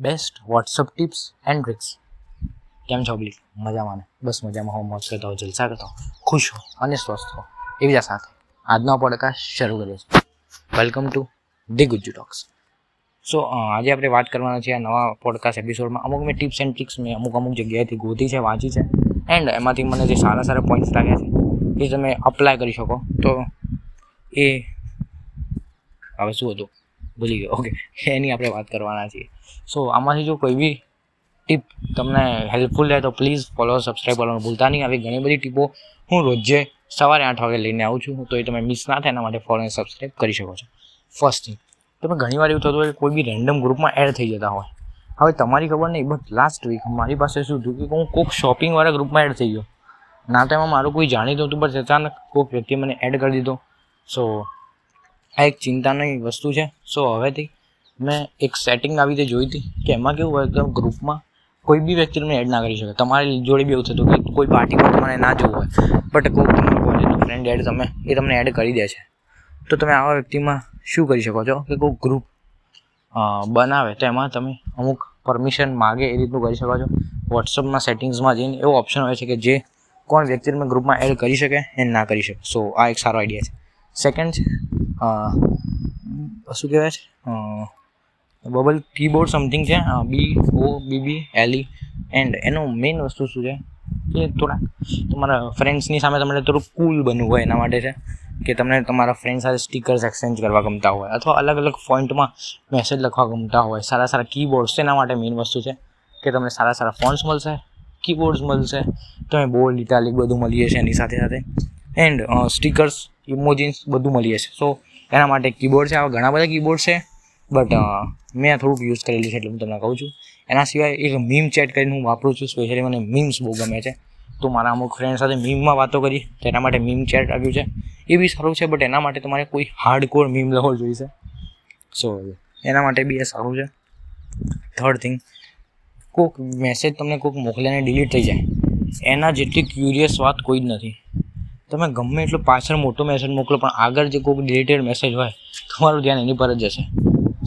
Best WhatsApp tips and tricks. કેમ છો બી? મજામાં ને? બસ મજામાં, હો મોજ કરતા હો જલસા કરતા હો ખુશ હો અને સ્વસ્થ હો એકબીજા સાથે આજનો પોડકાસ્ટ શરૂ કરીએ છીએ. Welcome to the Gujju Talks so આજે આપણે વાત કરવાના છે આ નવા પોડકાસ્ટ એપિસોડમાં અમુક મેં ટિપ્સ એન્ડ ટ્રિક્સ મેં અમુક અમુક જગ્યાએથી ગોતી છે, વાંચી છે. એન્ડ એમાંથી મને જે સારા સારા પોઈન્ટ્સ લાગ્યા છે, એ તમે અપ્લાય કરી શકો. તો એ, હવે શું હતું? ભૂલી ગયો. ઓકે એની આપણે વાત કરવાના છીએ. સો આમાંથી જો કોઈ બી ટીપ તમને હેલ્પફુલ રહે તો પ્લીઝ ફોલો સબસ્ક્રાઈબ કરવાનું ભૂલતા નહીં. આવી ઘણી બધી ટીપો હું રોજે સવારે આઠ વાગે લઈને આવું છું. તો એ તમે મિસ ના થાય એના માટે ફોલો અને સબસ્ક્રાઈબ કરી શકો છો. ફર્સ્ટ થિંગ તમે ઘણી વાર એવું થતું હોય કે કોઈ બી રેન્ડમ ગ્રુપમાં એડ થઈ જતા હોય. હવે તમારી ખબર નહીં બટ લાસ્ટ વીક મારી પાસે શું થયું કે હું કોઈક શોપિંગવાળા ગ્રુપમાં એડ થઈ ગયો. ના તો એમાં મારું કોઈ જાણીતું હતું બસ અચાનક કોઈક વ્યક્તિએ મને એડ કરી દીધો. સો આ એક ચિંતાની વસ્તુ છે. સો હવેથી મેં એક સેટિંગ આવી રીતે જોઈ હતી કે એમાં કેવું હોય કે ગ્રુપમાં કોઈ બી વ્યક્તિ તમને એડ ના કરી શકે. તમારી જોડે બી એવું થતું કે કોઈ પાર્ટીમાં તમારે ના જવું હોય બટ કોઈ તમારા કોલેજનો ફ્રેન્ડ એડ તમે, એ તમને એડ કરી દે છે. તો તમે આવા વ્યક્તિમાં શું કરી શકો છો? કે કોઈ ગ્રુપ બનાવે તો એમાં તમે અમુક પરમિશન માગે એ રીતનું કરી શકો છો. વોટ્સઅપના સેટિંગ્સમાં જઈને એવો ઓપ્શન હોય છે કે જે કોણ વ્યક્તિ તમે ગ્રુપમાં એડ કરી શકે એ ના કરી શકે. સો આ એક સારો આઈડિયા છે. સેકન્ડ છે શું કહેવાય છે? બબલ કીબોર્ડ સમથિંગ છે. B O B B L E and એનું મેઇન વસ્તુ શું છે? કે થોડા તમારા ફ્રેન્ડ્સની સામે તમારે થોડું કૂલ બનવું હોય એના માટે છે. કે તમને તમારા ફ્રેન્ડ સાથે સ્ટીકર્સ એક્સચેન્જ કરવા ગમતા હોય અથવા અલગ અલગ ફોન્ટમાં મેસેજ લખવા ગમતા હોય. સારા સારા કીબોર્ડ્સ એના માટે મેઇન વસ્તુ છે. કે તમને સારા સારા ફોન્ટ્સ મળશે કીબોર્ડ્સ મળશે, તમે બોલ્ડ ઇટાલિક બધું મળી જશે એની સાથે સાથે. એન્ડ સ્ટીકર્સ ઇમોજીન્સ બધું મળી જશે સો એના માટે કીબોર્ડ છે, આવા ઘણા બધા કીબોર્ડ છે. બટ મેં થોડુંક યુઝ કરેલી છે એટલે હું તમને કહું છું. એના સિવાય એક મીમ ચેટ કરીને હું વાપરું છું સ્પેશિયલી મને મીમ્સ બહુ ગમે છે. તો મારા અમુક ફ્રેન્ડ સાથે મીમમાં વાતો કરી, તો એના માટે મીમ ચેટ આવ્યું છે. એ બી સારું છે બટ એના માટે તમારે કોઈ હાર્ડકોર મીમ લખવો જોઈશે. સો એના માટે બી એ સારું છે. થર્ડ થિંગ કોઈક મેસેજ તમને કોઈક મોકલીને ડિલીટ થઈ જાય. એના જેટલી ક્યુરિયસ વાત કોઈ જ નથી. તમે ગમે એટલું પાછળ મોટો મેસેજ મોકલો, પણ આગળ જે કોઈક ડિલેટેડ મેસેજ હોય, તમારું ધ્યાન એની પર જ જશે.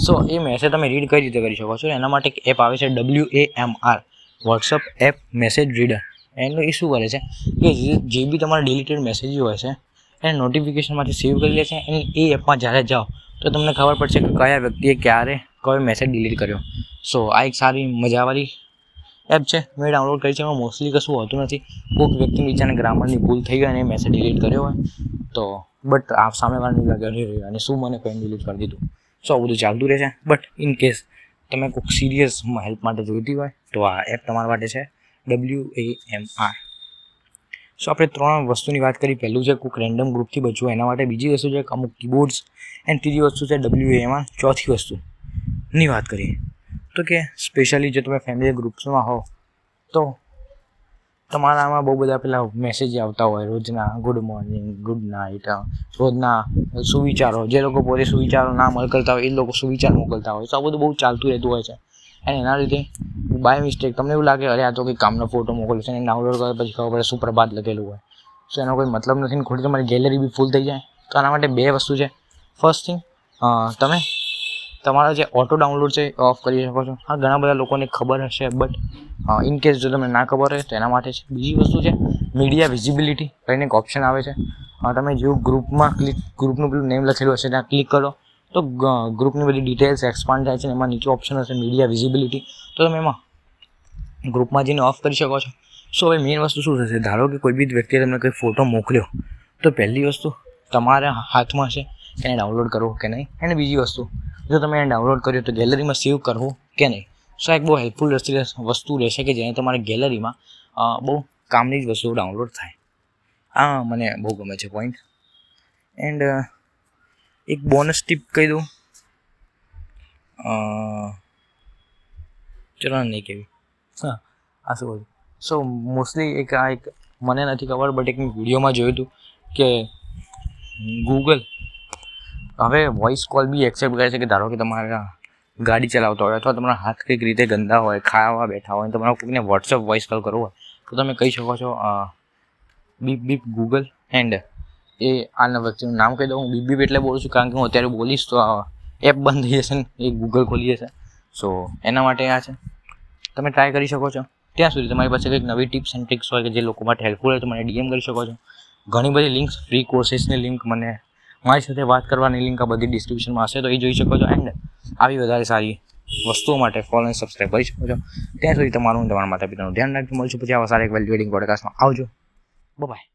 સો એ મેસેજ તમે રીડ કઈ રીતે કરી શકો છો? એના માટે એક એપ આવે છે W A M R WhatsApp app message reader એનું એ શું કરે છે કે જે બી તમારા ડિલીટેડ મેસેજ હોય છે, એને નોટિફિકેશનમાંથી સેવ કરી લે છે, અને એ એપમાં જ્યારે જાઓ, તો તમને ખબર પડશે કે કયા વ્યક્તિએ ક્યારે, કયો મેસેજ ડિલીટ કર્યો. સો આ એક સારી, મજાવાળી એપ છે, મેં ડાઉનલોડ કરી છે, એમાં મોસ્ટલી કશું હોતું નથી. કોઈક વ્યક્તિ બીજાને ગ્રામરની ભૂલ થઈ ગઈ અને મેસેજ ડિલીટ કર્યો હોય, તો બટ આ સામેવાળાને લાગે અરે અને શું મને પેન ડિલીટ કરી દીધું? સો આ બધું ચાલતું રહેશે બટ ઇન કેસ તમે કોઈક સિરિયસ હેલ્પ માટે જોઈતી હોય, તો આ એપ તમારા માટે છે W A M are so આપણે ત્રણ વસ્તુની વાત કરી. પહેલું છે, કોઈક રેન્ડમ ગ્રુપથી બચવું, એના માટે બીજી વસ્તુ છે, અમુક કીબોર્ડ્સ એન્ડ ત્રીજી વસ્તુ છે ડબલ્યુ એમ આર ચોથી વસ્તુની વાત કરીએ. તો કે સ્પેશિયલી જો તમે ફેમિલી ગ્રુપ્સમાં હો તો તમારામાં બહુ બધા પેલા મેસેજ આવતા હોય, રોજના ગુડ મોર્નિંગ ગુડ નાઇટ રોજના સુવિચારો, જે લોકો પોતે સુવિચારો ના મોકલતા હોય, એ લોકો સુવિચાર મોકલતા હોય, તો આ બધું બહુ ચાલતું રહેતું હોય છે. અને એના લીધે બાય મિસ્ટેક તમને એવું લાગે, અરે આ તો કંઈ કામનો ફોટો મોકલ્યો છે અને ડાઉનલોડ કરે પછી ખબર પડે સુપ્રભાત લખેલું હોય. તો એનો કોઈ મતલબ નથી ને ખોટી, તમારી ગેલેરી બી ફૂલ થઈ જાય. તો આના માટે બે વસ્તુ છે. ફર્સ્ટ થિંગ તમે તમારા જે ઓટો ડાઉનલોડ છે, એ ઓફ કરી શકો છો. હા, ઘણા બધા લોકોને ખબર હશે બટ ઇન કેસ જો તમને ના ખબર હોય, તો એના માટે છે. બીજી વસ્તુ છે મીડિયા વિઝિબિલિટી કરીને એક ઓપ્શન આવે છે. તમે જેવું ગ્રુપમાં ક્લિક ગ્રુપનું પેલું નેમ લખેલું હશે, ત્યાં ક્લિક કરો, તો ગ્રુપની બધી ડિટેલ્સ એક્સપાન્ડ થાય છે એમાં નીચે ઓપ્શન હશે મીડિયા વિઝિબિલિટી તો તમે એમાં ગ્રુપમાં જઈને ઓફ કરી શકો છો. સો હવે મેઇન વસ્તુ શું થશે? ધારો કે કોઈ બી વ્યક્તિએ તમને કોઈ ફોટો મોકલ્યો, તો પહેલી વસ્તુ તમારા હાથમાં કે એને ડાઉનલોડ કરવો કે નહીં? અને બીજી વસ્તુ જો તમે એને ડાઉનલોડ કર્યો તો ગેલેરીમાં સેવ કરવું કે નહીં? સો એક બહુ હેલ્પફુલ વસ્તુ રહેશે કે જેને તમારે ગેલેરીમાં બહુ કામની જ વસ્તુઓ ડાઉનલોડ થાય. આ મને બહુ ગમે છે પોઈન્ટ એન્ડ એક બોનસ ટીપ કહી દઉં. ચલો નહીં કેવી. હા, આ શું બધું સો મોસ્ટલી એક આ એક મને નથી ખબર બટ એક વિડીયોમાં જોયું હતું કે ગૂગલ હવે વોઇસ કોલ બી એક્સેપ્ટ કરે છે કે ધારો કે તમારા ગાડી ચલાવતા હોય અથવા તમારા હાથ કંઈક રીતે ગંદા હોય, ખાવા બેઠા હોય, તમારા કોઈને વોટ્સઅપ વોઇસ કોલ કરવો હોય, તો તમે કહી શકો છો બીપ બીપ ગૂગલ એન્ડ એ આના વ્યક્તિનું નામ કહી દઉં. હું બીપ બીપ એટલે બોલું છું કારણ કે હું અત્યારે બોલીશ તો એપ બંધ થઈ જશે ને, એ ગૂગલ ખોલી જશે. સો એના માટે આ છે. તમે ટ્રાય કરી શકો છો. ત્યાં સુધી તમારી પાસે કંઈક નવી ટિપ્સ એન્ડ ટ્રિક્સ હોય કે જે લોકો માટે હેલ્પફુલ હોય તો મને ડીએમ કરી શકો છો. ઘણી બધી લિંક્સ ફ્રી કોર્સિસની લિંક મને મારી સાથે વાત કરવાની લિંક આ બધી ડિસ્ક્રિપ્શનમાં હશે, તો એ જોઈ શકો છો. એન્ડ આવી વધારે સારી વસ્તુઓ માટે ફોલો અને સબસ્ક્રાઈબ કરી શકો છો. ત્યાં સુધી તમારું તમારા માતા પિતાનું ધ્યાન રાખજો. મળશું પછી આવા સારા એક વેલ્યુએડિંગ પોડકાસ્ટમાં આવજો. બાય